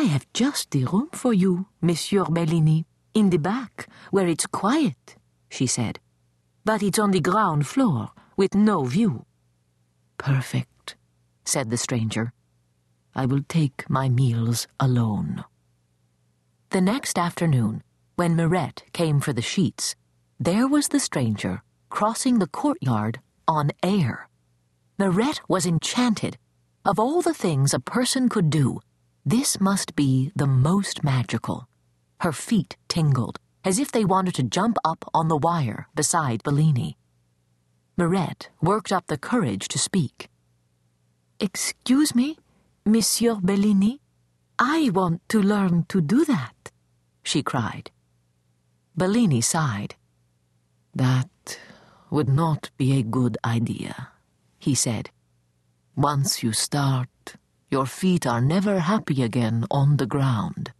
I have just the room for you, Monsieur Bellini, in the back, where it's quiet, she said. But it's on the ground floor, with no view. Perfect, said the stranger. I will take my meals alone. The next afternoon, when Mirette came for the sheets, there was the stranger crossing the courtyard on air. Mirette was enchanted. Of all the things a person could do, this must be the most magical. Her feet tingled, as if they wanted to jump up on the wire beside Bellini. Mirette worked up the courage to speak. Excuse me, Monsieur Bellini? I want to learn to do that, she cried. Bellini sighed. That would not be a good idea, he said. Once you start, your feet are never happy again on the ground.